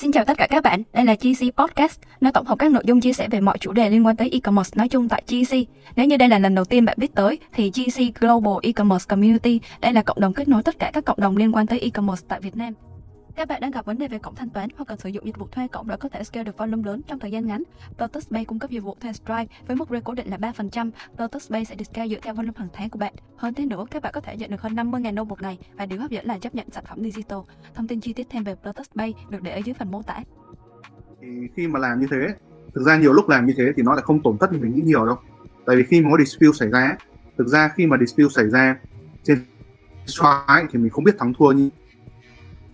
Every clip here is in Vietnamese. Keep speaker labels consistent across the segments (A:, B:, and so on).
A: Xin chào tất cả các bạn, đây là GC Podcast, nơi tổng hợp các nội dung chia sẻ về mọi chủ đề liên quan tới e-commerce nói chung tại GC. Nếu như đây là lần đầu tiên bạn biết tới, thì GC Global E-commerce Community, đây là cộng đồng kết nối tất cả các cộng đồng liên quan tới e-commerce tại Việt Nam. Các bạn đang gặp vấn đề về cổng thanh toán hoặc cần sử dụng dịch vụ thuê cổng để có thể scale được volume lớn trong thời gian ngắn. Lotus Pay cung cấp dịch vụ thuê Stripe với mức rate cố định là 3%. Lotus Pay sẽ được scale dựa theo volume hàng tháng của bạn. Hơn thế nữa, các bạn có thể nhận được hơn 50.000 đô một ngày và điều hấp dẫn là chấp nhận sản phẩm digital. Thông tin chi tiết thêm về Lotus Pay được để ở dưới phần mô tả.
B: Thì khi mà làm như thế, thực ra nhiều lúc làm như thế thì nó lại không tổn thất như mình nghĩ nhiều đâu. Tại vì khi mà có dispute xảy ra, thực ra khi mà dispute xảy ra trên Stripe thì mình không biết thắng thua như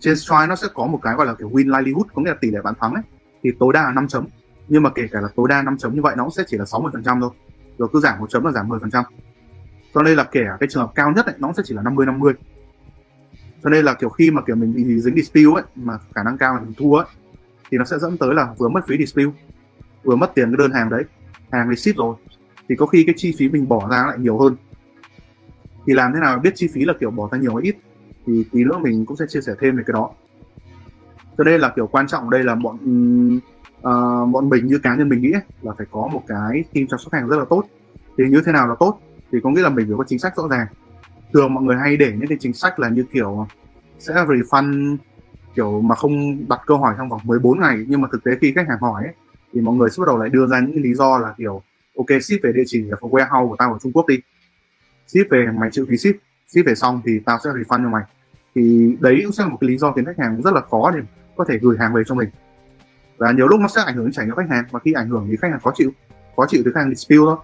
B: trên Stripe nó sẽ có một cái gọi là kiểu win livelihood có nghĩa là tỷ lệ bạn thắng ấy thì tối đa là 5 chấm. Nhưng mà kể cả là tối đa 5 chấm như vậy nó cũng sẽ chỉ là 60 phần trăm thôi. Rồi cứ giảm một chấm là giảm 10 phần trăm. Cho nên là kể cả cái trường hợp cao nhất ấy, nó sẽ chỉ là 50 50 cho nên là kiểu khi mà kiểu mình bị dính dispute ấy mà khả năng cao là mình thua ấy thì nó sẽ dẫn tới là vừa mất phí dispute vừa mất tiền cái đơn hàng đấy. Hàng thì ship rồi thì có khi cái chi phí mình bỏ ra lại nhiều hơn. Thì làm thế nào biết chi phí là kiểu bỏ ra nhiều hay ít? Thì tí nữa mình cũng sẽ chia sẻ thêm về cái đó. Cho nên là kiểu quan trọng đây là bọn uh, bọn mình như cá nhân mình nghĩ là phải có một cái team chăm sóc khách hàng rất là tốt. Thì như thế nào là tốt thì có nghĩa là mình phải có chính sách rõ ràng. Thường mọi người hay để những cái chính sách là như kiểu sẽ refund kiểu mà không đặt câu hỏi trong vòng 14 ngày. Nhưng mà thực tế khi khách hàng hỏi ấy, thì mọi người sẽ bắt đầu lại đưa ra những lý do là kiểu ok ship về địa chỉ ở warehouse của tao ở Trung Quốc đi. Ship về mày chịu phí ship ship về xong thì tao sẽ refund cho mày thì đấy cũng sẽ là một cái lý do khiến khách hàng rất là khó để có thể gửi hàng về cho mình. Và nhiều lúc nó sẽ ảnh hưởng đến trải nghiệm khách hàng, và khi ảnh hưởng thì khách hàng khó chịu khó chịu thì khách hàng dispute thôi.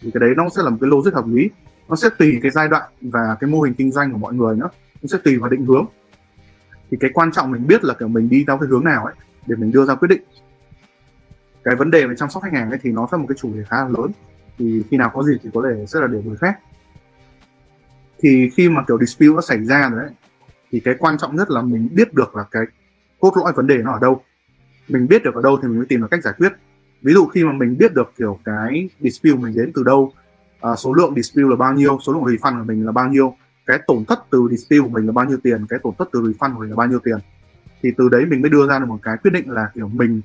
B: Thì cái đấy nó sẽ là một cái logic hợp lý. Nó sẽ tùy cái giai đoạn và cái mô hình kinh doanh của mọi người nữa. Nó sẽ tùy vào định hướng. Thì cái quan trọng mình biết là, kiểu, mình đi theo cái hướng nào ấy, để mình đưa ra quyết định. Cái vấn đề về chăm sóc khách hàng ấy thì nó sẽ một cái chủ đề khá là lớn. Thì khi nào có gì thì có thể sẽ là để người khác. Thì khi mà, kiểu, dispute nó xảy ra rồi đấy thì cái quan trọng nhất là mình biết được là cái cốt lõi vấn đề nó ở đâu. Mình biết được ở đâu thì mình mới tìm được cách giải quyết. Ví dụ khi mà mình biết được kiểu cái dispute mình đến từ đâu à, số lượng dispute là bao nhiêu số lượng refund của mình là bao nhiêu cái tổn thất từ dispute của mình là bao nhiêu tiền cái tổn thất từ refund của mình là bao nhiêu tiền thì từ đấy mình mới đưa ra được một cái quyết định là kiểu mình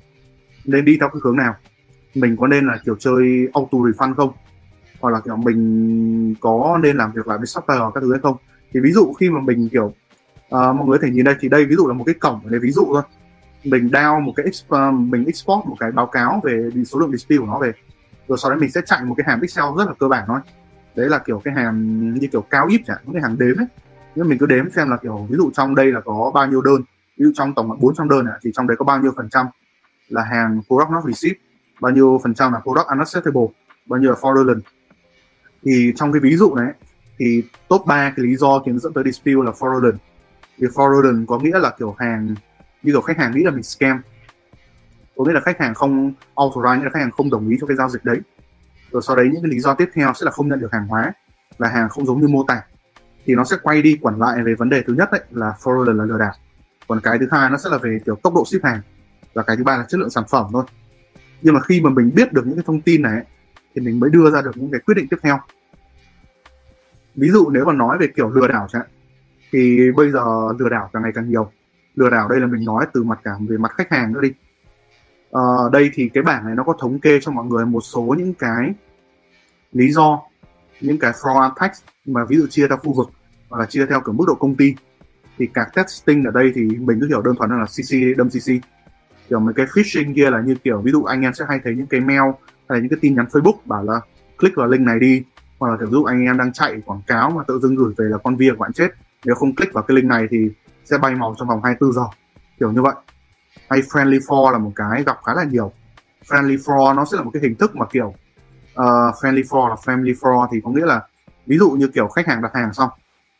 B: nên đi theo cái hướng nào. Mình có nên là kiểu chơi auto refund không? Hoặc là kiểu mình có nên làm việc lại với shopper các thứ hay không? Thì ví dụ khi mà mình kiểu à, mọi người có thể nhìn đây thì đây ví dụ là một cái cổng để ví dụ thôi. Mình down một cái ờ, mình export một cái báo cáo về số lượng dispute của nó về. Rồi sau đấy mình sẽ chạy một cái hàm excel rất là cơ bản thôi. Đấy là kiểu cái hàm như kiểu cao ít chẳng cái hàng đếm ấy. Nhưng mình cứ đếm xem là kiểu ví dụ trong đây là có bao nhiêu đơn. Ví dụ trong tổng là 400 đơn này, thì trong đấy có bao nhiêu phần trăm là hàng product not received bao nhiêu phần trăm là product unacceptable bao nhiêu là fraudulent. Thì trong cái ví dụ này thì top 3 cái lý do khiến dẫn tới dispute là fraudulent thì fraudulent có nghĩa là kiểu hàng, như kiểu khách hàng nghĩ là mình scam. Có nghĩa là khách hàng không authorize, nghĩa là khách hàng không đồng ý cho cái giao dịch đấy. Rồi sau đấy những cái lý do tiếp theo sẽ là không nhận được hàng hóa, là hàng không giống như mô tả. Thì nó sẽ quay đi quẩn lại về vấn đề thứ nhất đấy là fraud là lừa đảo. Còn cái thứ hai nó sẽ là về kiểu tốc độ ship hàng. Và cái thứ ba là chất lượng sản phẩm thôi. Nhưng mà khi mà mình biết được những cái thông tin này thì mình mới đưa ra được những cái quyết định tiếp theo. Ví dụ nếu mà nói về kiểu lừa đảo chẳng hạn thì bây giờ lừa đảo càng ngày càng nhiều. Lừa đảo đây là mình nói từ mặt cả về mặt khách hàng nữa đi. À, đây thì cái bảng này nó có thống kê cho mọi người một số những cái lý do những cái fraud attacks mà ví dụ chia theo khu vực hoặc là chia theo kiểu mức độ công ty. Thì các testing ở đây thì mình cứ hiểu đơn thuần là CC đâm CC kiểu mấy cái phishing kia là như kiểu ví dụ anh em sẽ hay thấy những cái mail hay là những cái tin nhắn Facebook bảo là click vào link này đi. Hoặc là kiểu dụ anh em đang chạy quảng cáo mà tự dưng gửi về là con via của bạn chết nếu không click vào cái link này thì sẽ bay màu trong vòng 24 giờ. Kiểu như vậy. Hay friendly for là một cái gặp khá là nhiều. Friendly for nó sẽ là một cái hình thức mà kiểu uh, friendly for là friendly for thì có nghĩa là ví dụ như kiểu khách hàng đặt hàng xong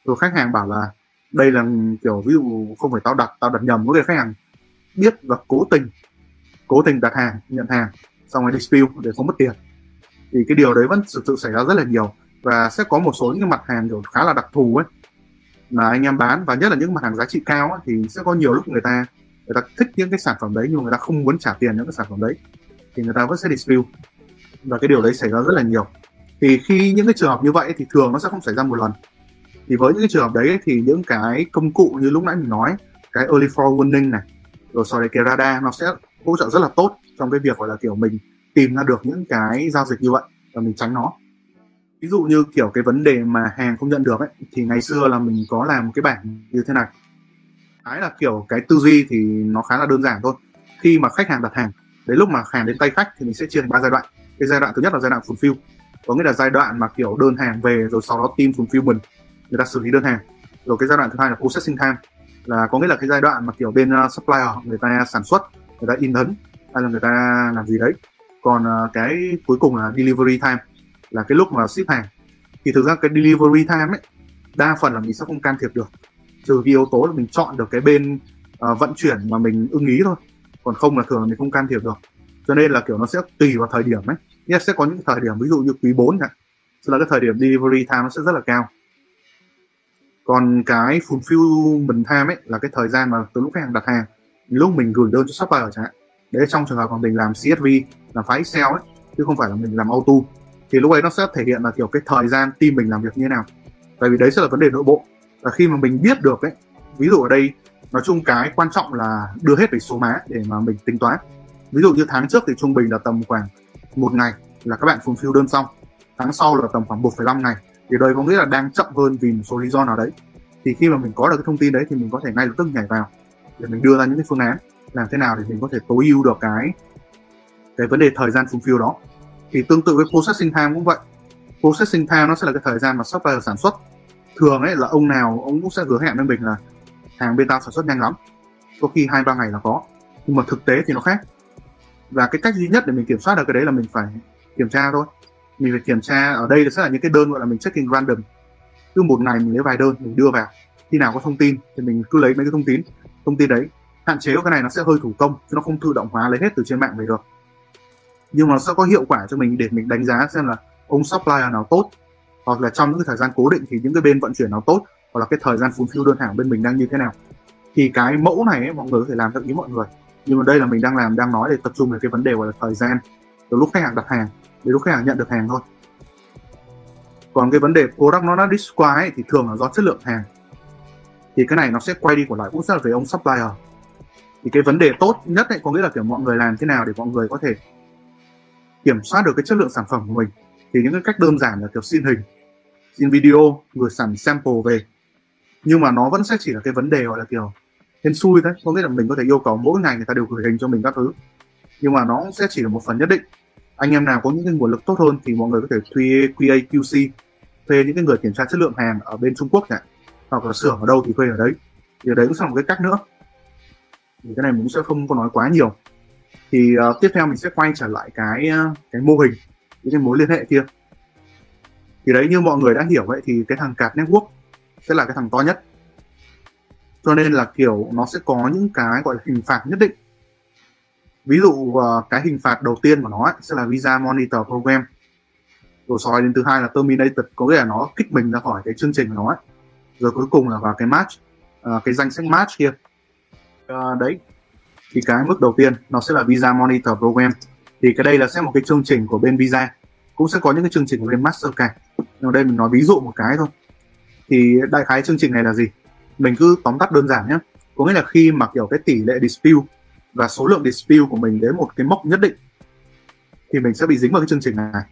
B: rồi khách hàng bảo là đây là kiểu ví dụ không phải tao đặt tao đặt nhầm có thể khách hàng biết và cố tình cố tình đặt hàng nhận hàng xong rồi dispute để không mất tiền. Thì cái điều đấy vẫn thực sự xảy ra rất là nhiều và sẽ có một số những cái mặt hàng kiểu khá là đặc thù ấy mà anh em bán, và nhất là những mặt hàng giá trị cao thì sẽ có nhiều lúc người ta người ta thích những cái sản phẩm đấy nhưng mà người ta không muốn trả tiền những cái sản phẩm đấy, thì người ta vẫn sẽ dispute và cái điều đấy xảy ra rất là nhiều. Thì khi những cái trường hợp như vậy thì thường nó sẽ không xảy ra một lần. Thì với những cái trường hợp đấy thì những cái công cụ như lúc nãy mình nói, cái early for warning này, rồi sau đấy cái radar, nó sẽ hỗ trợ rất là tốt trong cái việc gọi là kiểu mình tìm ra được những cái giao dịch như vậy và mình tránh nó ví dụ như kiểu cái vấn đề mà hàng không nhận được ấy, thì ngày xưa là mình có làm một cái bảng như thế này. Cái là kiểu cái tư duy thì nó khá là đơn giản thôi. Khi mà khách hàng đặt hàng, đến lúc mà hàng đến tay khách thì mình sẽ chia thành ba giai đoạn. Cái giai đoạn thứ nhất là giai đoạn fulfill có nghĩa là giai đoạn mà kiểu đơn hàng về rồi sau đó team fulfillment người ta xử lý đơn hàng. Rồi cái giai đoạn thứ hai là processing time. Là có nghĩa là cái giai đoạn mà kiểu bên uh, supplier người ta sản xuất, người ta in ấn hay là người ta làm gì đấy. Còn uh, cái cuối cùng là delivery time là cái lúc mà ship hàng thì thực ra cái delivery time ấy đa phần là mình sẽ không can thiệp được. Trừ vì yếu tố là mình chọn được cái bên uh, vận chuyển mà mình ưng ý thôi. Còn không là thường là mình không can thiệp được. Cho nên là kiểu nó sẽ tùy vào thời điểm ấy. Nhé sẽ có những thời điểm ví dụ như quý 4 này sẽ là cái thời điểm delivery time nó sẽ rất là cao. Còn cái fulfillment time ấy là cái thời gian mà từ lúc khách hàng đặt hàng lúc mình gửi đơn cho supplier chẳng hạn. Đấy trong trường hợp mà mình làm CSV làm file Excel ấy chứ không phải là mình làm auto thì lúc ấy nó sẽ thể hiện là kiểu cái thời gian team mình làm việc như thế nào. Tại vì đấy sẽ là vấn đề nội bộ. Và khi mà mình biết được ấy ví dụ ở đây nói chung cái quan trọng là đưa hết về số má để mà mình tính toán. Ví dụ như tháng trước thì trung bình là tầm khoảng một ngày là các bạn fulfill đơn xong. Tháng sau là tầm khoảng 1,5 ngày. Thì đây có nghĩa là đang chậm hơn vì một số lý do nào đấy. Thì khi mà mình có được cái thông tin đấy thì mình có thể ngay lập tức nhảy vào để mình đưa ra những cái phương án làm thế nào để mình có thể tối ưu được cái cái vấn đề thời gian fulfill đó thì tương tự với processing time cũng vậy. Processing time nó sẽ là cái thời gian mà software sản xuất. Thường ấy là ông nào ông cũng sẽ hứa hẹn với mình là hàng bên tao sản xuất nhanh lắm. Có khi hai, ba ngày là có. Nhưng mà thực tế thì nó khác. Và cái cách duy nhất để mình kiểm soát được cái đấy là mình phải kiểm tra thôi. Mình phải kiểm tra ở đây sẽ là những cái đơn gọi là mình checking random. Cứ một ngày mình lấy vài đơn, mình đưa vào. Khi nào có thông tin thì mình cứ lấy mấy cái thông tin. Thông tin đấy, hạn chế của cái này nó sẽ hơi thủ công, chứ nó không tự động hóa lấy hết từ trên mạng về được nhưng mà nó sẽ có hiệu quả cho mình để mình đánh giá xem là ông supplier nào tốt. Hoặc là trong những cái thời gian cố định thì những cái bên vận chuyển nào tốt hoặc là cái thời gian fulfill đơn hàng bên mình đang như thế nào. Thì cái mẫu này ấy, mọi người có thể làm theo ý mọi người. Nhưng mà đây là mình đang làm đang nói để tập trung về cái vấn đề gọi là thời gian. Từ lúc khách hàng đặt hàng đến lúc khách hàng nhận được hàng thôi. Còn cái vấn đề product nó đã describe ấy, thì thường là do chất lượng hàng. Thì cái này nó sẽ quay đi của lại cũng sẽ là về ông supplier. Thì cái vấn đề tốt nhất ấy có nghĩa là kiểu mọi người làm thế nào để mọi người có thể kiểm soát được cái chất lượng sản phẩm của mình, thì những cái cách đơn giản là kiểu xin hình, xin video gửi sản sample về. Nhưng mà nó vẫn sẽ chỉ là cái vấn đề gọi là kiểu hên xui đấy có nghĩa là mình có thể yêu cầu mỗi ngày người ta đều gửi hình cho mình các thứ. Nhưng mà nó sẽ chỉ là một phần nhất định. Anh em nào có những cái nguồn lực tốt hơn thì mọi người có thể thuê QA QC thuê những cái người kiểm tra chất lượng hàng ở bên Trung Quốc này, hoặc là xưởng ở đâu thì thuê ở đấy. Thì đấy cũng là một cái cách nữa. Thì cái này mình cũng sẽ không có nói quá nhiều thì uh, tiếp theo mình sẽ quay trở lại cái ờ, cái mô hình những cái mối liên hệ kia. Thì đấy như mọi người đã hiểu vậy thì cái thằng card network sẽ là cái thằng to nhất. Cho nên là kiểu nó sẽ có những cái gọi là hình phạt nhất định. Ví dụ uh, cái hình phạt đầu tiên của nó ấy, sẽ là visa monitor program. Rồi soi đến thứ hai là terminated có nghĩa là nó kích mình ra khỏi cái chương trình của nó ấy. rồi cuối cùng là vào cái match uh, cái danh sách match kia. Uh, đấy thì cái mức đầu tiên nó sẽ là visa monitor program. Thì cái đây là sẽ một cái chương trình của bên visa. Cũng sẽ có những cái chương trình của bên mastercard. Nhưng mà đây mình nói ví dụ một cái thôi. Thì đại khái chương trình này là gì? Mình cứ tóm tắt đơn giản nhé. Có nghĩa là khi mà kiểu cái tỷ lệ dispute và số lượng dispute của mình đến một cái mốc nhất định thì mình sẽ bị dính vào cái chương trình này.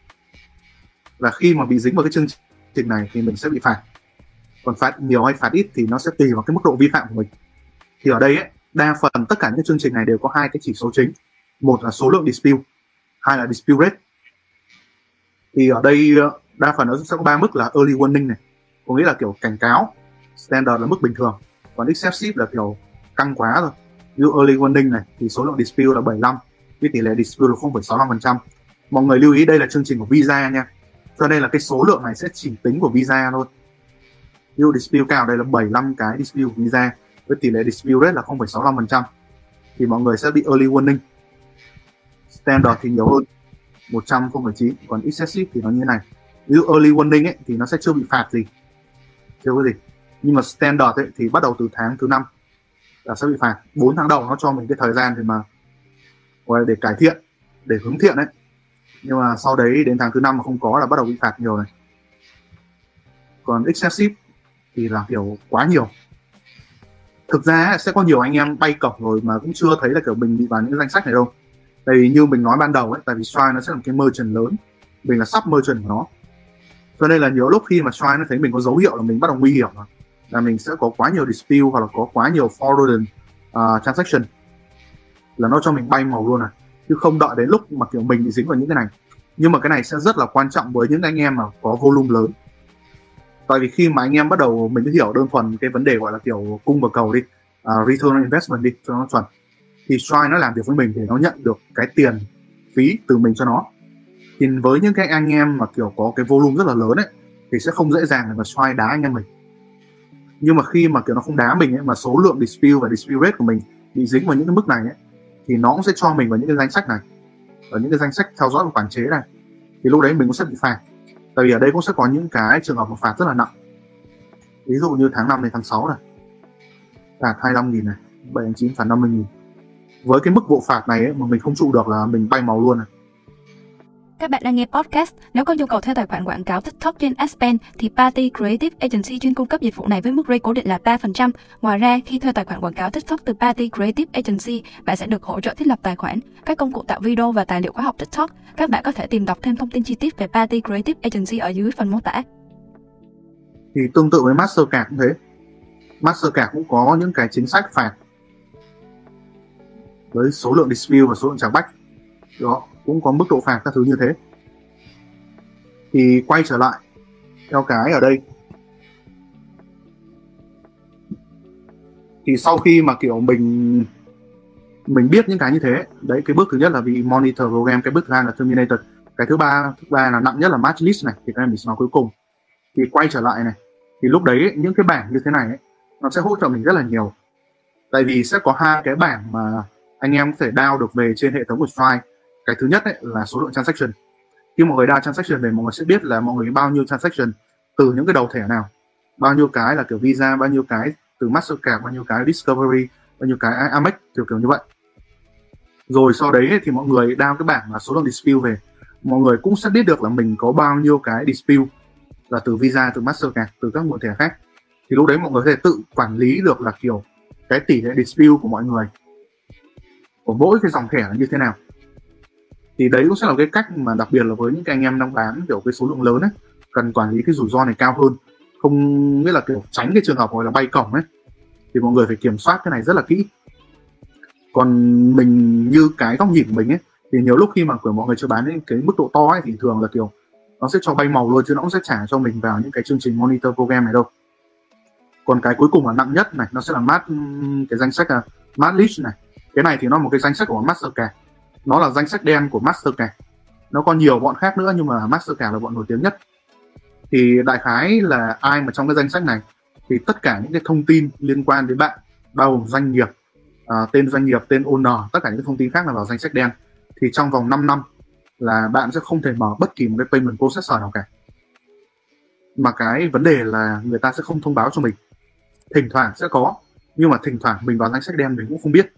B: Và khi mà bị dính vào cái chương trình này thì mình sẽ bị phạt. Còn phạt nhiều hay phạt ít thì nó sẽ tùy vào cái mức độ vi phạm của mình. Thì ở đây ấy, đa phần tất cả những chương trình này đều có hai cái chỉ số chính. Một là số lượng dispute hai là dispute rate. Thì ở đây ờ, đa phần nó sẽ có ba mức là early warning này. Có nghĩa là kiểu cảnh cáo standard là mức bình thường. Còn excessive là kiểu căng quá rồi. Như early warning này thì số lượng dispute là 75 với tỷ lệ dispute là 0,65% mọi người lưu ý đây là chương trình của visa nha. Cho nên là cái số lượng này sẽ chỉ tính của visa thôi. Như dispute cao đây là 75 cái dispute của visa với tỷ lệ dispute rate là 0,65% thì mọi người sẽ bị early warning. Standard thì nhiều hơn 100 0,9 còn excessive thì nó như này. Ví dụ early warning ấy thì nó sẽ chưa bị phạt gì chưa có gì. Nhưng mà standard ấy thì bắt đầu từ tháng thứ năm là sẽ bị phạt. 4 tháng đầu nó cho mình cái thời gian để mà để cải thiện để hướng thiện đấy nhưng mà sau đấy đến tháng thứ năm mà không có là bắt đầu bị phạt nhiều này. Còn excessive thì là kiểu quá nhiều thực ra sẽ có nhiều anh em bay cổng rồi mà cũng chưa thấy là kiểu mình bị vào những danh sách này đâu. Tại vì như mình nói ban đầu ấy tại vì Stripe nó sẽ là một cái merchant lớn. Mình là sub merchant của nó. Cho nên là nhiều lúc khi mà Stripe nó thấy mình có dấu hiệu là mình bắt đầu nguy hiểm rồi là mình sẽ có quá nhiều dispute hoặc là có quá nhiều fraudulent uh, transaction. Là nó cho mình bay màu luôn à. Chứ không đợi đến lúc mà kiểu mình bị dính vào những cái này. Nhưng mà cái này sẽ rất là quan trọng với những anh em mà có volume lớn tại vì khi mà anh em bắt đầu mình hiểu đơn thuần cái vấn đề gọi là kiểu cung và cầu đi uh, return on investment đi cho nó chuẩn thì Stripe nó làm việc với mình để nó nhận được cái tiền phí từ mình cho nó. Thì với những cái anh em mà kiểu có cái volume rất là lớn ấy thì sẽ không dễ dàng để mà Stripe đá anh em mình. Nhưng mà khi mà kiểu nó không đá mình ấy, mà số lượng dispute và dispute rate của mình bị dính vào những cái mức này ấy, thì nó cũng sẽ cho mình vào những cái danh sách này ở những cái danh sách theo dõi và quản chế này. Thì lúc đấy mình cũng sẽ bị phạt tại vì ở đây cũng sẽ có những cái trường hợp mà phạt rất là nặng. Ví dụ như tháng 5 đến tháng 6 này. Phạt 25 nghìn này 7 9 phạt 50 nghìn. Với cái mức bộ phạt này ấy, mà mình không trụ được là mình bay máu luôn này
A: các bạn đang nghe podcast. Nếu có nhu cầu thuê tài khoản quảng cáo TikTok trên Aspen thì Party Creative Agency chuyên cung cấp dịch vụ này với mức rate cố định là 3%. Ngoài ra, khi thuê tài khoản quảng cáo TikTok từ Party Creative Agency, bạn sẽ được hỗ trợ thiết lập tài khoản, các công cụ tạo video và tài liệu khóa học TikTok. Các bạn có thể tìm đọc thêm thông tin chi tiết về Party Creative Agency ở dưới phần mô tả.
B: Thì tương tự với Mastercard cũng thế. Mastercard cũng có những cái chính sách phạt với số lượng dispute và số lượng trả bách đó cũng có mức độ phạt các thứ như thế. Thì quay trở lại theo cái ở đây. Thì sau khi mà kiểu mình mình biết những cái như thế đấy cái bước thứ nhất là bị monitor program cái bước thứ hai là terminated cái thứ ba thứ ba là nặng nhất là match list này thì các em mình sẽ nói cuối cùng. Thì quay trở lại này thì lúc đấy những cái bảng như thế này ấy, nó sẽ hỗ trợ mình rất là nhiều. Tại vì sẽ có hai cái bảng mà anh em có thể download được về trên hệ thống của Stripe cái thứ nhất ấy, là số lượng transaction. Khi mọi người đa transaction này mọi người sẽ biết là mọi người bao nhiêu transaction từ những cái đầu thẻ nào. Bao nhiêu cái là kiểu visa bao nhiêu cái từ mastercard bao nhiêu cái discovery bao nhiêu cái amex kiểu kiểu như vậy. Rồi sau đấy thì mọi người đao cái bảng là số lượng dispute về. Mọi người cũng sẽ biết được là mình có bao nhiêu cái dispute là từ visa từ mastercard từ các nguồn thẻ khác. Thì lúc đấy mọi người có thể tự quản lý được là kiểu cái tỷ lệ dispute của mọi người. Của mỗi cái dòng thẻ là như thế nào thì đấy cũng sẽ là cái cách mà đặc biệt là với những cái anh em đang bán kiểu cái số lượng lớn ấy, cần quản lý cái rủi ro này cao hơn. Không biết là, kiểu, tránh cái trường hợp gọi là bay cổng ấy, thì mọi người phải kiểm soát cái này rất là kỹ. Còn mình, như cái góc nhìn của mình ấy, thì nhiều lúc khi mà của mọi người chưa bán đến cái mức độ to ấy, thì thường là, kiểu, nó sẽ cho bay màu luôn, chứ nó cũng sẽ trả cho mình vào những cái chương trình monitor program này đâu. Còn cái cuối cùng là nặng nhất này, nó sẽ là mát cái danh sách là mát list này. Cái này thì nó là một cái danh sách của Mastercard nó là danh sách đen của Mastercard nó còn nhiều bọn khác nữa nhưng mà Mastercard là bọn nổi tiếng nhất. Thì đại khái là ai mà trong cái danh sách này? Thì tất cả những cái thông tin liên quan đến bạn bao gồm doanh nghiệp à, tên doanh nghiệp tên owner tất cả những cái thông tin khác là vào danh sách đen. Thì trong vòng 5 năm là bạn sẽ không thể mở bất kỳ một cái payment processor nào cả. Mà cái vấn đề là người ta sẽ không thông báo cho mình. Thỉnh thoảng sẽ có nhưng mà thỉnh thoảng mình vào danh sách đen mình cũng không biết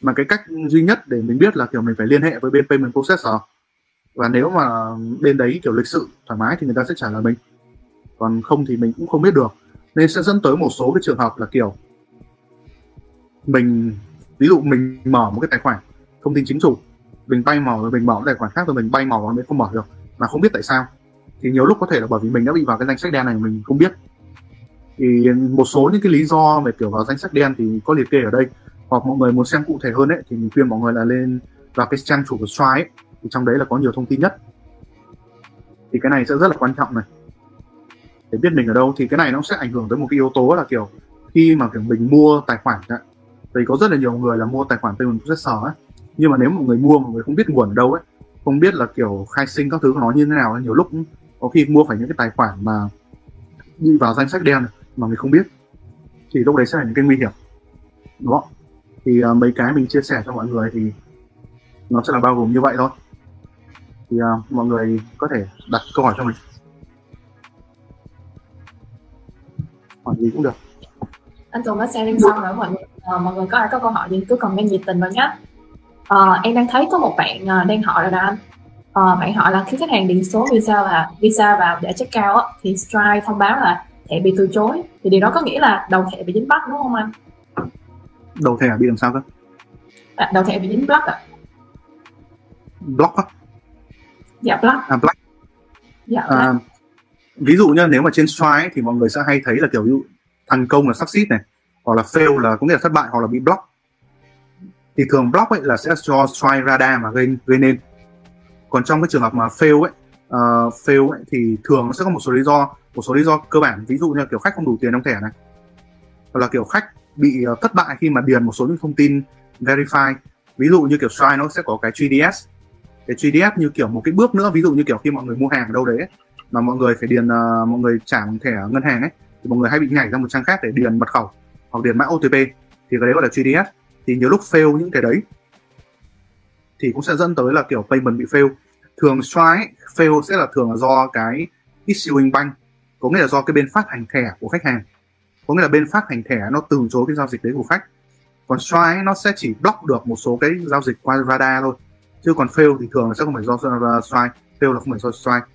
B: mà cái cách duy nhất để mình biết là, kiểu, mình phải liên hệ với bên payment processor và nếu mà bên đấy, kiểu, lịch sự, thoải mái thì người ta sẽ trả lời mình. Còn không thì mình cũng không biết được. Nên sẽ dẫn tới một số cái trường hợp là, kiểu, mình, ví dụ mình mở một cái tài khoản thông tin chính chủ, mình bay màu rồi mình mở một tài khoản khác rồi mình bay màu và mình không mở được, mà không biết tại sao. Thì nhiều lúc có thể là bởi vì mình đã bị vào cái danh sách đen này mình không biết. Thì một số những cái lý do về, kiểu, vào danh sách đen thì có liệt kê ở đây hoặc mọi người muốn xem cụ thể hơn ấy thì mình khuyên mọi người là lên vào cái trang chủ của Stripe ấy, thì trong đấy là có nhiều thông tin nhất. Thì cái này sẽ rất là quan trọng này. Để biết mình ở đâu thì cái này nó sẽ ảnh hưởng tới một cái yếu tố là kiểu khi mà kiểu mình mua tài khoản ấy, thì có rất là nhiều người là mua tài khoản payment processor ấy. Nhưng mà nếu một người mua mà người không biết nguồn ở đâu ấy không biết là kiểu khai sinh các thứ của nó như thế nào nhiều lúc có khi mua phải những cái tài khoản mà đi vào danh sách đen mà mình không biết thì lúc đấy sẽ là những cái nguy hiểm. Đúng không? Thì uh, mấy cái mình chia sẻ cho mọi người thì nó sẽ là bao gồm như vậy thôi. Thì uh, mọi người có thể đặt câu hỏi cho mình. Hỏi gì cũng được.
C: Anh Tùng đã sharing xong rồi mọi người uh, mọi người có ai có câu hỏi gì cứ comment nhiệt tình vào nhé uh, em đang thấy có một bạn uh, đang hỏi rồi đó anh. Uh, bạn hỏi là khi khách hàng điền số visa và visa vào để check out thì Stripe thông báo là thẻ bị từ chối. Thì điều đó có nghĩa là đầu thẻ bị dính bắt đúng không anh?
B: Đầu thẻ bị làm sao cơ?
C: À, đầu thẻ bị dính block ạ
B: block á?
C: Dạ block.
B: À block.
C: Dạ
B: à, ví dụ như nếu mà trên strike ấy, thì mọi người sẽ hay thấy là kiểu dụ thành công là succeed này hoặc là fail là có nghĩa là thất bại hoặc là bị block. Thì thường block ấy là sẽ do strike radar mà gây gây nên. Còn trong cái trường hợp mà fail ấy uh, fail ấy, thì thường nó sẽ có một số lý do một số lý do cơ bản. Ví dụ như là kiểu khách không đủ tiền trong thẻ này hoặc là kiểu khách bị ờ, thất bại khi mà điền một số những thông tin verify. Ví dụ như kiểu Stripe nó sẽ có cái GDS cái GDS như kiểu một cái bước nữa ví dụ như kiểu khi mọi người mua hàng ở đâu đấy mà mọi người phải điền uh, mọi người trả thẻ ngân hàng ấy thì mọi người hay bị nhảy ra một trang khác để điền mật khẩu hoặc điền mã OTP thì cái đấy gọi là GDS thì nhiều lúc fail những cái đấy thì cũng sẽ dẫn tới là kiểu payment bị fail. Thường Stripe fail sẽ là thường là do cái issuing bank có nghĩa là do cái bên phát hành thẻ của khách hàng có nghĩa là bên phát hành thẻ nó từ chối cái giao dịch đấy của khách. Còn strike nó sẽ chỉ block được một số cái giao dịch qua radar thôi. Chứ còn fail thì thường là sẽ không phải do strike fail là không phải do strike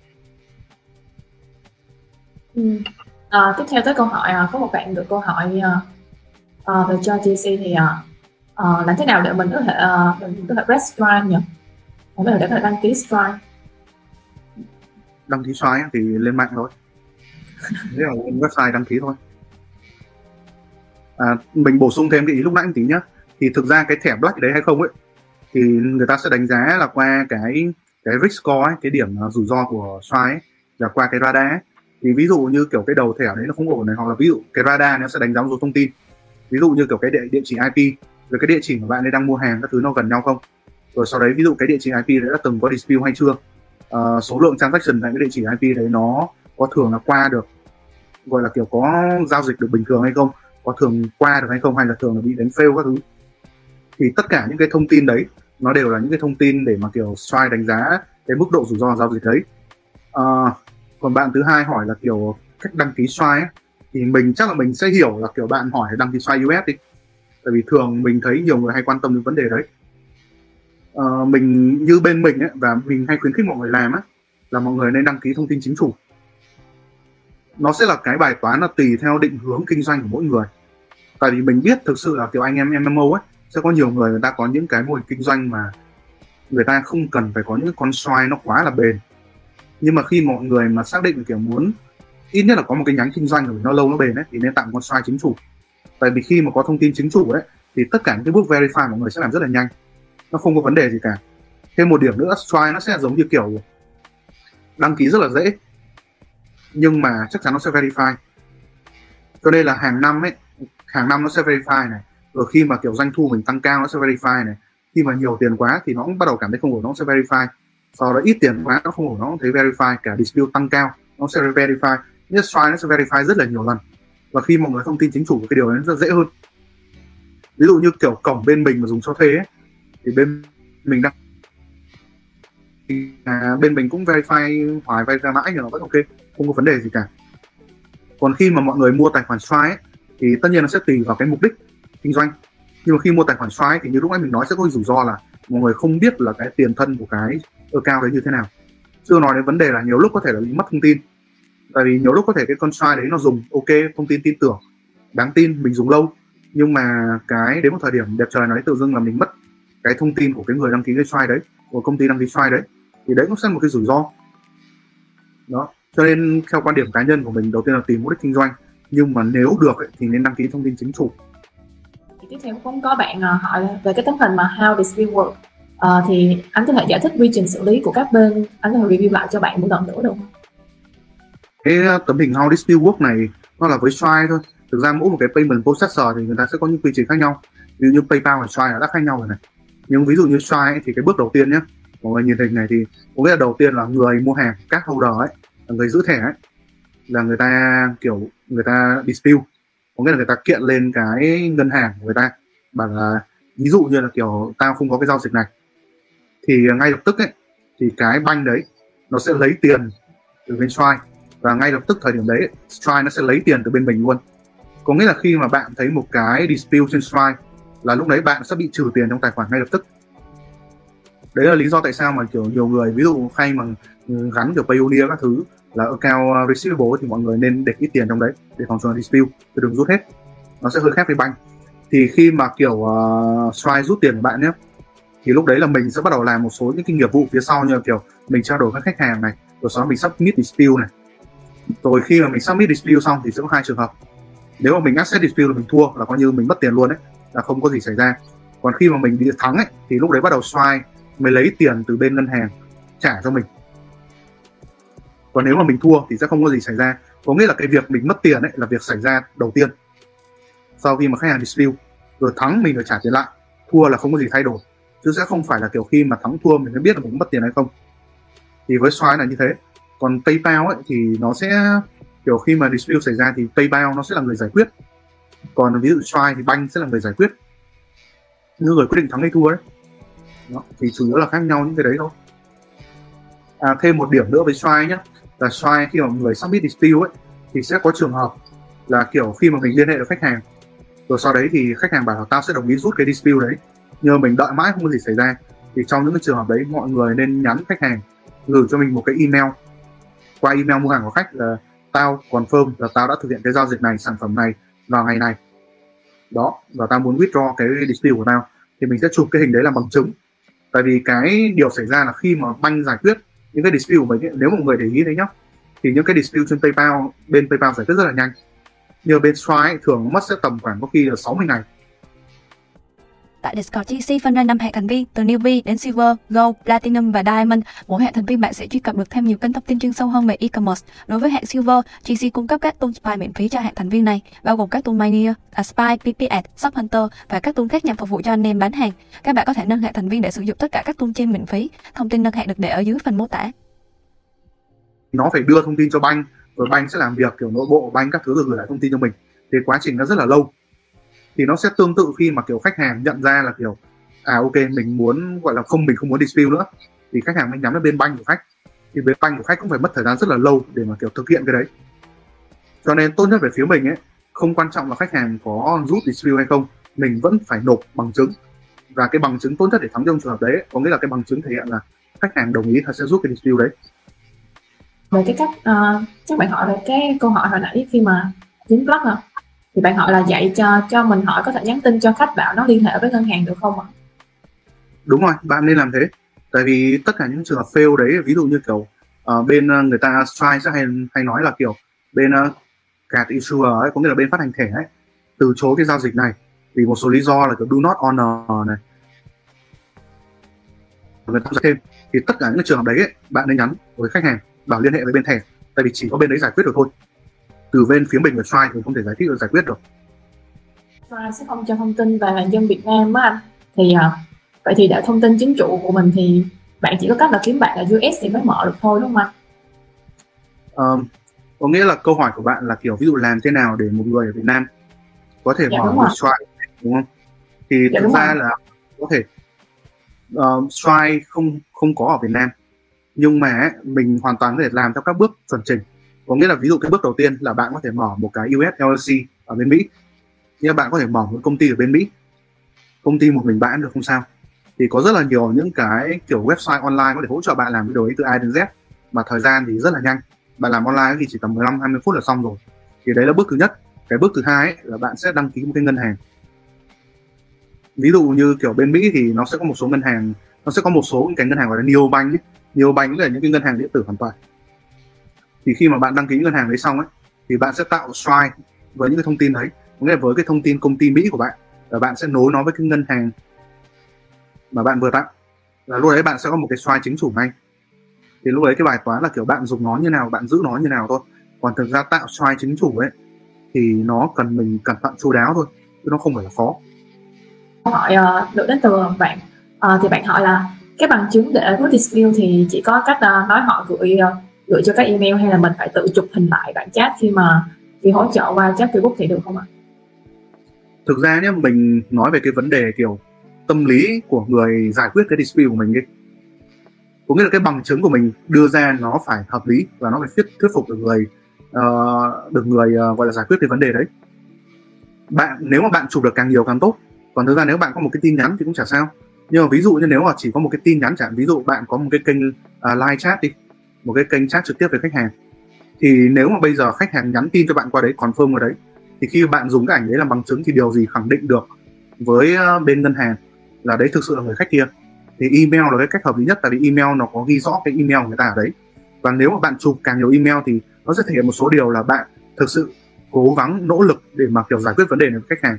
C: ừ. à, tiếp theo tới câu hỏi à, có một bạn được câu hỏi à, à, về cho GC thì à, à, làm thế nào để mình có thể à, mình có thể press strike nhỉ? Thế nào để có thể đăng ký strike
B: đăng ký strike thì lên mạng thôi. Nếu là lên website đăng ký thôi à, mình bổ sung thêm cái ý lúc nãy một tí nhá. Thì thực ra cái thẻ black đấy hay không ấy thì người ta sẽ đánh giá là qua cái cái risk score ấy, cái điểm à, rủi ro của strike ấy, là qua cái radar ấy. thì ví dụ như kiểu cái đầu thẻ đấy nó không ổn này hoặc là ví dụ cái radar nó sẽ đánh giá một số thông tin. Ví dụ như kiểu cái địa, địa chỉ IP rồi cái địa chỉ mà bạn ấy đang mua hàng các thứ nó gần nhau không? Rồi sau đấy ví dụ cái địa chỉ IP đấy đã từng có dispute hay chưa? À, số lượng transaction tại cái địa chỉ IP đấy nó có thường là qua được gọi là kiểu có giao dịch được bình thường hay không? Có thường qua được hay không hay là thường là bị đánh fail các thứ. Thì tất cả những cái thông tin đấy nó đều là những cái thông tin để mà kiểu xoay đánh giá cái mức độ rủi ro giao dịch đấy. À, còn bạn thứ hai hỏi là kiểu cách đăng ký xoay ấy, thì mình chắc là mình sẽ hiểu là kiểu bạn hỏi đăng ký xoay US đi. Tại vì thường mình thấy nhiều người hay quan tâm đến vấn đề đấy. À, mình như bên mình ấy, và mình hay khuyến khích mọi người làm ấy, là mọi người nên đăng ký thông tin chính chủ nó sẽ là cái bài toán là tùy theo định hướng kinh doanh của mỗi người. Tại vì mình biết thực sự là kiểu anh em MMO ấy, sẽ có nhiều người người ta có những cái mô hình kinh doanh mà người ta không cần phải có những con xoay nó quá là bền. Nhưng mà khi mọi người mà xác định kiểu muốn ít nhất là có một cái nhánh kinh doanh rồi nó lâu nó bền ấy, thì nên tặng con xoay chính chủ. Tại vì khi mà có thông tin chính chủ ấy, thì tất cả những cái bước verify mọi người sẽ làm rất là nhanh. Nó không có vấn đề gì cả. Thêm một điểm nữa xoay nó sẽ giống như kiểu đăng ký rất là dễ nhưng mà chắc chắn nó sẽ verify. Cho nên là hàng năm ấy hàng năm nó sẽ verify này. Rồi khi mà kiểu doanh thu mình tăng cao nó sẽ verify này. Khi mà nhiều tiền quá thì nó cũng bắt đầu cảm thấy không ổn nó sẽ verify. Sau đó ít tiền quá nó không ổn nó cũng thấy verify. Cả dispute tăng cao nó sẽ verify. Nhất try nó sẽ verify rất là nhiều lần. Và khi mọi người thông tin chính chủ cái điều đấy rất dễ hơn. Ví dụ như kiểu cổng bên mình mà dùng cho thuê ấy, thì bên mình đang à, bên mình cũng verify hoài verify mãi nhưng nó vẫn ok không có vấn đề gì cả. Còn khi mà mọi người mua tài khoản Stripe ấy, thì tất nhiên nó sẽ tùy vào cái mục đích kinh doanh. Nhưng mà khi mua tài khoản Stripe thì như lúc nãy mình nói sẽ có rủi ro là mọi người không biết là cái tiền thân của cái account đấy như thế nào. Chưa nói đến vấn đề là nhiều lúc có thể là bị mất thông tin. Tại vì nhiều lúc có thể cái con Stripe đấy nó dùng ok thông tin tin tưởng đáng tin mình dùng lâu. Nhưng mà cái đến một thời điểm đẹp trời nói tự dưng là mình mất cái thông tin của cái người đăng ký cái Stripe đấy của công ty đăng ký Stripe đấy thì đấy cũng sẽ một cái rủi ro. Đó cho nên theo quan điểm cá nhân của mình đầu tiên là tìm mục đích kinh doanh. Nhưng mà nếu được ấy, thì nên đăng ký thông tin chính chủ.
C: Thì tiếp theo cũng có bạn uh, hỏi về cái tấm hình mà how dispute work uh, thì anh có thể giải thích quy trình xử lý của các bên anh có thể review lại cho bạn một lần nữa được không?
B: cái tấm hình how dispute work này nó là với Stripe thôi. Thực ra mỗi một cái payment processor thì người ta sẽ có những quy trình khác nhau. Ví dụ như PayPal và Stripe là đã khác nhau rồi này. Nhưng ví dụ như Stripe thì cái bước đầu tiên nhé mọi người nhìn hình này thì có nghĩa là đầu tiên là người mua hàng các holder ấy người giữ thẻ ấy, là người ta kiểu người ta dispute. Có nghĩa là người ta kiện lên cái ngân hàng của người ta. Bảo là, ví dụ như là kiểu, tao không có cái giao dịch này. Thì ngay lập tức ấy, thì cái banh đấy, nó sẽ lấy tiền từ bên Stripe và ngay lập tức thời điểm đấy Stripe nó sẽ lấy tiền từ bên mình luôn. Có nghĩa là khi mà bạn thấy một cái dispute trên Stripe là lúc đấy bạn sẽ bị trừ tiền trong tài khoản ngay lập tức. Đấy là lý do tại sao mà kiểu nhiều người, ví dụ hay mà gắn kiểu Payoneer các thứ là account uh, receivable thì mọi người nên để ít tiền trong đấy để phòng trường dispute chứ đừng rút hết. Nó sẽ hơi khác với banh thì khi mà kiểu uh, Stripe rút tiền của bạn nhé thì lúc đấy là mình sẽ bắt đầu làm một số những cái nghiệp vụ phía sau như là kiểu mình trao đổi với khách hàng này rồi sau đó mình submit dispute này. Rồi khi mà mình submit dispute xong thì sẽ có hai trường hợp. Nếu mà mình accept dispute là mình thua là coi như mình mất tiền luôn đấy là không có gì xảy ra. Còn khi mà mình đi thắng ấy thì lúc đấy bắt đầu xoay mới lấy tiền từ bên ngân hàng trả cho mình còn nếu mà mình thua thì sẽ không có gì xảy ra. Có nghĩa là cái việc mình mất tiền ấy là việc xảy ra đầu tiên. Sau khi mà khách hàng dispute rồi thắng mình phải trả tiền lại. Thua là không có gì thay đổi. Chứ sẽ không phải là kiểu khi mà thắng thua mình mới biết là mình mất tiền hay không. Thì với xoay là như thế. Còn PayPal ấy thì nó sẽ kiểu khi mà dispute xảy ra thì PayPal nó sẽ là người giải quyết. Còn ví dụ Stripe thì banh sẽ là người giải quyết. Như người quyết định thắng hay thua đấy đó. thì chủ yếu là khác nhau những cái đấy thôi. À, thêm một điểm nữa với Stripe nhé là xoay khi mà người submit dispute ấy, thì sẽ có trường hợp là, kiểu, khi mà mình liên hệ được khách hàng, rồi sau đấy thì khách hàng bảo là tao sẽ đồng ý rút cái dispute đấy, nhưng mà mình đợi mãi không có gì xảy ra. Thì trong những cái trường hợp đấy, mọi người nên nhắn khách hàng, gửi cho mình một cái email. Qua email mua hàng của khách là, tao confirm là tao đã thực hiện cái giao dịch này, sản phẩm này vào ngày này. Đó, và tao muốn withdraw cái dispute của tao. Thì mình sẽ chụp cái hình đấy làm bằng chứng. Tại vì cái điều xảy ra là khi mà banh giải quyết những cái dispute của mình ấy, nếu một người để ý đấy nhá thì những cái dispute trên PayPal bên PayPal giải quyết rất là nhanh. Như bên Stripe thường mất sẽ tầm khoảng có khi là 60 ngày.
A: Tại Discord GC phân ra 5 hệ thành viên từ Newbie đến Silver, Gold, Platinum và Diamond. Mỗi hệ thành viên bạn sẽ truy cập được thêm nhiều kênh thông tin chuyên sâu hơn về e-commerce. Đối với hệ Silver, GC cung cấp các tool spy miễn phí cho hệ thành viên này, bao gồm các tool Mania, Spy, PPS, Shop Hunter và các tool khác nhằm phục vụ cho anh em bán hàng. Các bạn có thể nâng hệ thành viên để sử dụng tất cả các tool trên miễn phí. Thông tin nâng hệ được để ở dưới phần mô tả.
B: Nó phải đưa thông tin cho banh, rồi banh sẽ làm việc kiểu nội bộ banh các thứ rồi gửi lại thông tin cho mình. Thì quá trình nó rất là lâu thì nó sẽ tương tự khi mà kiểu khách hàng nhận ra là kiểu à ok mình muốn gọi là không mình không muốn dispute nữa thì khách hàng mới nhắm đến bên banh của khách. Thì bên banh của khách cũng phải mất thời gian rất là lâu để mà kiểu thực hiện cái đấy. Cho nên tốt nhất về phía mình ấy không quan trọng là khách hàng có rút dispute hay không mình vẫn phải nộp bằng chứng. Và cái bằng chứng tốt nhất để thắng trong trường hợp đấy có nghĩa là cái bằng chứng thể hiện là khách hàng đồng ý là sẽ rút cái dispute đấy.
C: Về cái cách uh, ờ, chắc bạn hỏi về cái câu hỏi hồi nãy khi mà dính block à thì bạn hỏi là dạy cho cho mình hỏi có thể nhắn tin cho khách bảo nó liên hệ với ngân hàng được không ạ?
B: Đúng rồi, bạn nên làm thế. Tại vì tất cả những trường hợp fail đấy, ví dụ như kiểu uh, bên uh, người ta strike sẽ hay hay nói là kiểu bên ờ, uh, card issuer ấy, có nghĩa là bên phát hành thẻ ấy, từ chối cái giao dịch này vì một số lý do là kiểu do not honor này người ta thêm thì tất cả những trường hợp đấy ấy, bạn nên nhắn với khách hàng bảo liên hệ với bên thẻ tại vì chỉ có bên đấy giải quyết được thôi từ bên phía mình và Strike thì không thể giải thích được giải quyết được
C: Strike sẽ không cho thông tin về là dân Việt Nam á anh thì à, vậy thì để thông tin chính chủ của mình thì bạn chỉ có cách là kiếm bạn ở US thì mới mở được thôi đúng không anh?
B: Um, có nghĩa là câu hỏi của bạn là kiểu ví dụ làm thế nào để một người ở Việt Nam có thể dạ, mở một Strike đúng không? Thì dạ, thực ra rồi. là có thể uh, không không có ở Việt Nam nhưng mà mình hoàn toàn có thể làm theo các bước chuẩn trình có nghĩa là ví dụ cái bước đầu tiên là bạn có thể mở một cái US LLC ở bên Mỹ. Nhưng bạn có thể mở một công ty ở bên Mỹ. Công ty một mình bạn được không sao. Thì có rất là nhiều những cái kiểu website online có thể hỗ trợ bạn làm cái đổi ấy từ A đến Z. Mà thời gian thì rất là nhanh. Bạn làm online thì chỉ tầm 15 20 phút là xong rồi. Thì đấy là bước thứ nhất. Cái bước thứ hai ấy, là bạn sẽ đăng ký một cái ngân hàng. Ví dụ như kiểu bên Mỹ thì nó sẽ có một số ngân hàng nó sẽ có một số cái ngân hàng gọi là neobank ấy. neobank là những cái ngân hàng điện tử hoàn toàn thì khi mà bạn đăng ký ngân hàng đấy xong ấy thì bạn sẽ tạo Stripe với những cái thông tin đấy. Nghĩa là với cái thông tin công ty Mỹ của bạn và bạn sẽ nối nó với cái ngân hàng mà bạn vừa tạo. Là lúc đấy bạn sẽ có một cái Stripe chính chủ ngay thì lúc đấy cái bài toán là kiểu bạn dùng nó như nào bạn giữ nó như nào thôi. Còn thực ra tạo Stripe chính chủ ấy thì nó cần mình cẩn thận chu đáo thôi chứ nó không phải là khó.
C: Hỏi uh, được đến từ bạn. Uh, thì bạn hỏi là cái bằng chứng để rút skill thì chỉ có cách uh, nói họ gửi uh, gửi cho các email hay là mình phải tự chụp hình lại bạn chat khi mà khi hỗ trợ qua chat Facebook thì được không ạ?
B: Thực ra nhé, mình nói về cái vấn đề kiểu tâm lý của người giải quyết cái dispute của mình đi. Có nghĩa là cái bằng chứng của mình đưa ra nó phải hợp lý và nó phải thuyết thuyết phục được người uh, được người uh, gọi là giải quyết cái vấn đề đấy. Bạn nếu mà bạn chụp được càng nhiều càng tốt. Còn thực ra nếu bạn có một cái tin nhắn thì cũng chả sao. Nhưng mà ví dụ như nếu mà chỉ có một cái tin nhắn chẳng ví dụ bạn có một cái kênh uh, live chat đi một cái kênh chat trực tiếp với khách hàng. Thì nếu mà bây giờ khách hàng nhắn tin cho bạn qua đấy, confirm ở đấy, thì khi bạn dùng cái ảnh đấy làm bằng chứng thì điều gì khẳng định được với ờ, bên ngân hàng là đấy thực sự là người khách kia? Thì email là cái cách hợp lý nhất, tại vì email nó có ghi rõ cái email của người ta ở đấy. Và nếu mà bạn chụp càng nhiều email thì nó sẽ thể hiện một số điều là bạn thực sự cố gắng, nỗ lực để mà, kiểu, giải quyết vấn đề này với khách hàng.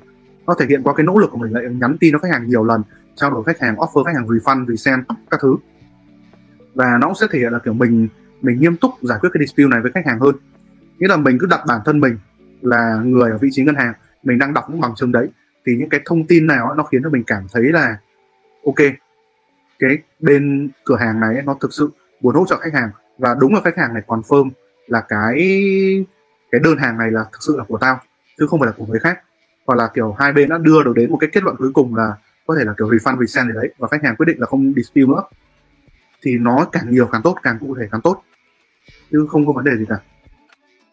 B: Nó thể hiện qua cái nỗ lực của mình lại nhắn tin cho khách hàng nhiều lần, trao đổi khách hàng, offer khách hàng refund, resend, các thứ và nó cũng sẽ thể hiện là kiểu mình mình nghiêm túc giải quyết cái dispute này với khách hàng hơn. Nghĩa là mình cứ đặt bản thân mình là người ở vị trí ngân hàng, mình đang đọc những bằng chứng đấy, thì những cái thông tin nào nó khiến cho mình cảm thấy là, ok, cái bên cửa hàng này nó thực sự muốn hỗ trợ khách hàng. Và đúng là khách hàng này confirm là cái cái đơn hàng này là thực sự là của tao, chứ không phải là của người khác. Hoặc là kiểu hai bên đã đưa được đến một cái kết luận cuối cùng là có thể là kiểu refund resend gì đấy, và khách hàng quyết định là không dispute nữa thì nó càng nhiều càng tốt càng cụ thể càng tốt. Chứ không có vấn đề gì cả.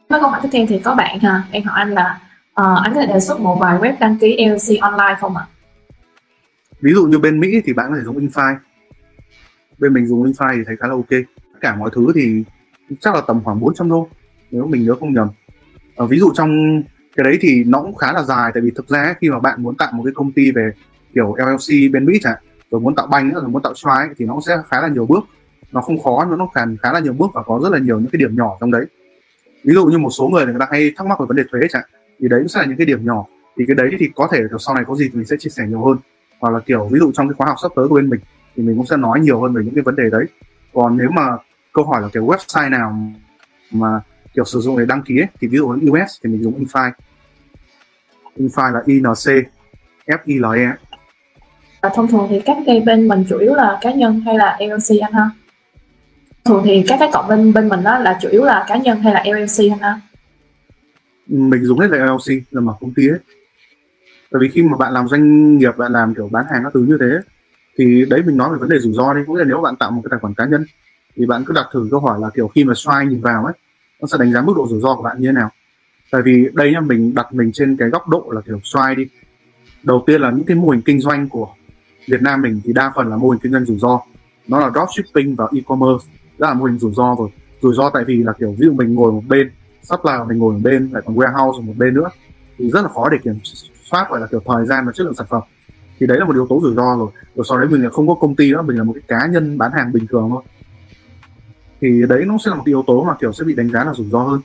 C: Với câu hỏi tiếp theo thì có bạn ha, em hỏi anh là ờ, anh có thể đề xuất một vài web đăng ký LLC online không ạ?
B: ví dụ như bên Mỹ thì bạn có thể dùng Infi. Bên mình dùng Infi thì thấy khá là ok. Tất cả mọi thứ thì chắc là tầm khoảng 400 đô nếu mình nhớ không nhầm. Ờ, ví dụ trong cái đấy thì nó cũng khá là dài tại vì thực ra khi mà bạn muốn tạo một cái công ty về kiểu LLC bên Mỹ chẳng hạn, rồi muốn tạo banh nữa rồi muốn tạo xoáy thì nó cũng sẽ khá là nhiều bước. Nó không khó nó nó khá, khá là nhiều bước và có rất là nhiều những cái điểm nhỏ trong đấy. Ví dụ như một số người người ta hay thắc mắc về vấn đề thuế chẳng thì đấy cũng sẽ là những cái điểm nhỏ. Thì cái đấy thì có thể sau này có gì thì mình sẽ chia sẻ nhiều hơn. Hoặc là kiểu ví dụ trong cái khóa học sắp tới của bên mình thì mình cũng sẽ nói nhiều hơn về những cái vấn đề đấy. Còn nếu mà câu hỏi là cái website nào mà kiểu sử dụng để đăng ký ấy, thì ví dụ ở US thì mình dùng Infi. Infi là INC FILE
C: và thông thường thì các cái bên mình chủ yếu là cá nhân hay là LLC anh ha? Thường thì các cái cộng bên bên mình đó là chủ yếu là cá nhân hay là LLC anh ha?
B: mình dùng hết là LLC là mở công ty hết tại vì khi mà bạn làm doanh nghiệp, bạn làm kiểu bán hàng các thứ như thế, thì đấy mình nói về vấn đề rủi ro đi cũng là nếu bạn tạo một cái tài khoản cá nhân, thì bạn cứ đặt thử câu hỏi là kiểu khi mà xoay nhìn vào ấy, nó sẽ đánh giá mức độ rủi ro của bạn như thế nào tại vì đây nhá, mình đặt mình trên cái góc độ là kiểu xoay đi đầu tiên là những cái mô hình kinh doanh của Việt Nam mình thì đa phần là mô hình kinh doanh rủi ro. Nó là dropshipping và e-commerce. Đó là mô hình rủi ro rồi. Rủi ro tại vì là kiểu ví dụ mình ngồi một bên sắp là mình ngồi một bên, lại còn warehouse một bên nữa, thì rất là khó để kiểm soát, gọi là kiểu thời gian và chất lượng sản phẩm. Thì đấy là một yếu tố rủi ro rồi. Rồi sau đấy mình là không có công ty nữa, mình là một cái cá nhân bán hàng bình thường thôi. Thì đấy nó sẽ là một cái yếu tố mà kiểu sẽ bị đánh giá là rủi ro hơn.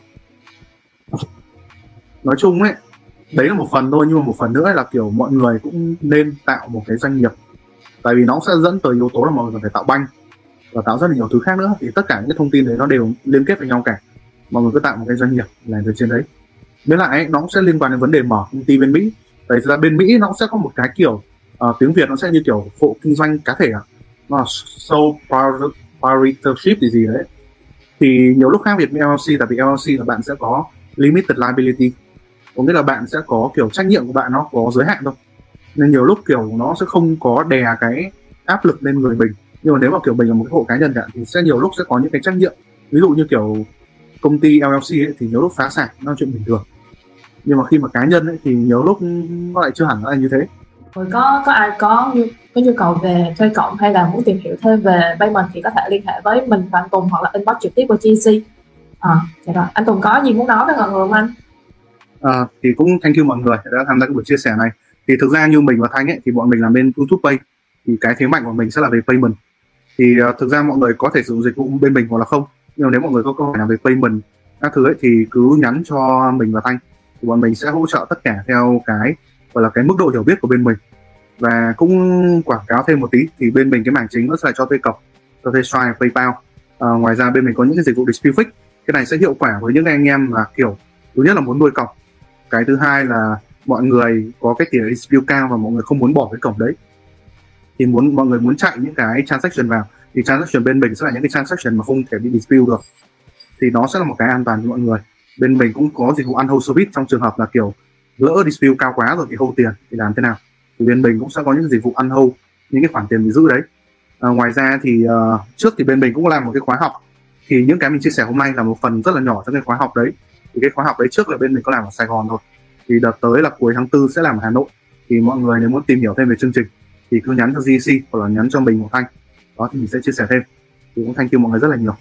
B: Nói chung ấy, đấy là một phần thôi, nhưng mà một phần nữa là kiểu mọi người cũng nên tạo một cái doanh nghiệp tại vì nó sẽ dẫn tới yếu tố là mọi người cần phải tạo banh và tạo rất là nhiều thứ khác nữa. Thì tất cả những cái thông tin đấy nó đều liên kết với nhau cả. Mọi người cứ tạo một cái doanh nghiệp làm từ trên đấy. Với lại ấy, nó cũng sẽ liên quan đến vấn đề mở công ty bên mỹ. Tại ra bên mỹ nó sẽ có một cái kiểu uh, tiếng việt nó sẽ như kiểu hộ kinh doanh cá thể à nó là sole proprietorship gì gì đấy. Thì nhiều lúc khác biệt với LLC tại vì LLC là bạn sẽ có limited liability. Có nghĩa là bạn sẽ có kiểu trách nhiệm của bạn nó có giới hạn thôi nên nhiều lúc kiểu nó sẽ không có đè cái áp lực lên người mình nhưng mà nếu mà kiểu mình là một cái hộ cá nhân chẳng thì sẽ nhiều lúc sẽ có những cái trách nhiệm ví dụ như kiểu công ty LLC ấy, thì nhiều lúc phá sản nó là chuyện bình thường nhưng mà khi mà cá nhân ấy, thì nhiều lúc nó lại chưa hẳn là như thế
C: Rồi có có ai có có nhu cầu về thuê cộng hay là muốn tìm hiểu thêm về payment thì có thể liên hệ với mình và anh Tùng hoặc là inbox trực tiếp của GC. À, dạ rồi. Anh Tùng có gì muốn nói với mọi người không anh?
B: à, thì cũng thank you mọi người đã tham gia cái buổi chia sẻ này thì thực ra như mình và Thanh ấy thì bọn mình làm bên YouTube Pay. Thì cái thế mạnh của mình sẽ là về payment. Thì uh, thực ra mọi người có thể sử dụng dịch vụ bên mình hoặc là không. Nhưng mà nếu mọi người có câu hỏi nào về payment các thứ ấy thì cứ nhắn cho mình và Thanh. Thì bọn mình sẽ hỗ trợ tất cả theo cái gọi là cái mức độ hiểu biết của bên mình. Và cũng quảng cáo thêm một tí thì bên mình cái mảng chính nó sẽ là cho thuê cọc cho thuê xoay, PayPal. À, ngoài ra bên mình có những cái dịch vụ dispute fix. Cái này sẽ hiệu quả với những anh em là kiểu thứ nhất là muốn nuôi cọc. Cái thứ hai là mọi người có cái tỷ lệ dispute cao và mọi người không muốn bỏ cái cổng đấy thì muốn mọi người muốn chạy những cái transaction vào thì transaction bên mình sẽ là những cái transaction mà không thể bị dispute được thì nó sẽ là một cái an toàn cho mọi người. Bên mình cũng có dịch vụ unhold service trong trường hợp là kiểu lỡ dispute cao quá rồi thì hold tiền thì làm thế nào. Thì bên mình cũng sẽ có những dịch vụ ăn unhold những cái khoản tiền bị giữ đấy. À, ngoài ra thì uh, trước thì bên mình cũng làm một cái khóa học. Thì những cái mình chia sẻ hôm nay là một phần rất là nhỏ trong cái khóa học đấy. Thì cái khóa học đấy trước là bên mình có làm ở Sài Gòn thôi thì đợt tới là cuối tháng tư sẽ làm ở Hà Nội. Thì mọi người nếu muốn tìm hiểu thêm về chương trình thì cứ nhắn cho GC hoặc là nhắn cho mình một thanh. Đó thì mình sẽ chia sẻ thêm. Thì cũng thank you mọi người rất là nhiều.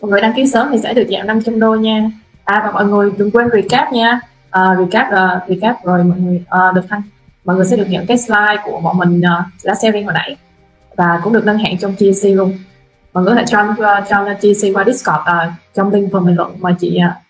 C: Mọi người đăng ký sớm thì sẽ được giảm 500 đô nha. À và mọi người đừng quên recap nha. Uh, recap uh, recap rồi mọi người uh, được Thanh mọi người sẽ được nhận cái slide của bọn mình uh, đã sharing hồi nãy. Và cũng được nâng hạng trong GC luôn. Mọi người có thể cho uh, join GC qua Discord uh, trong link phần bình luận mà chị uh,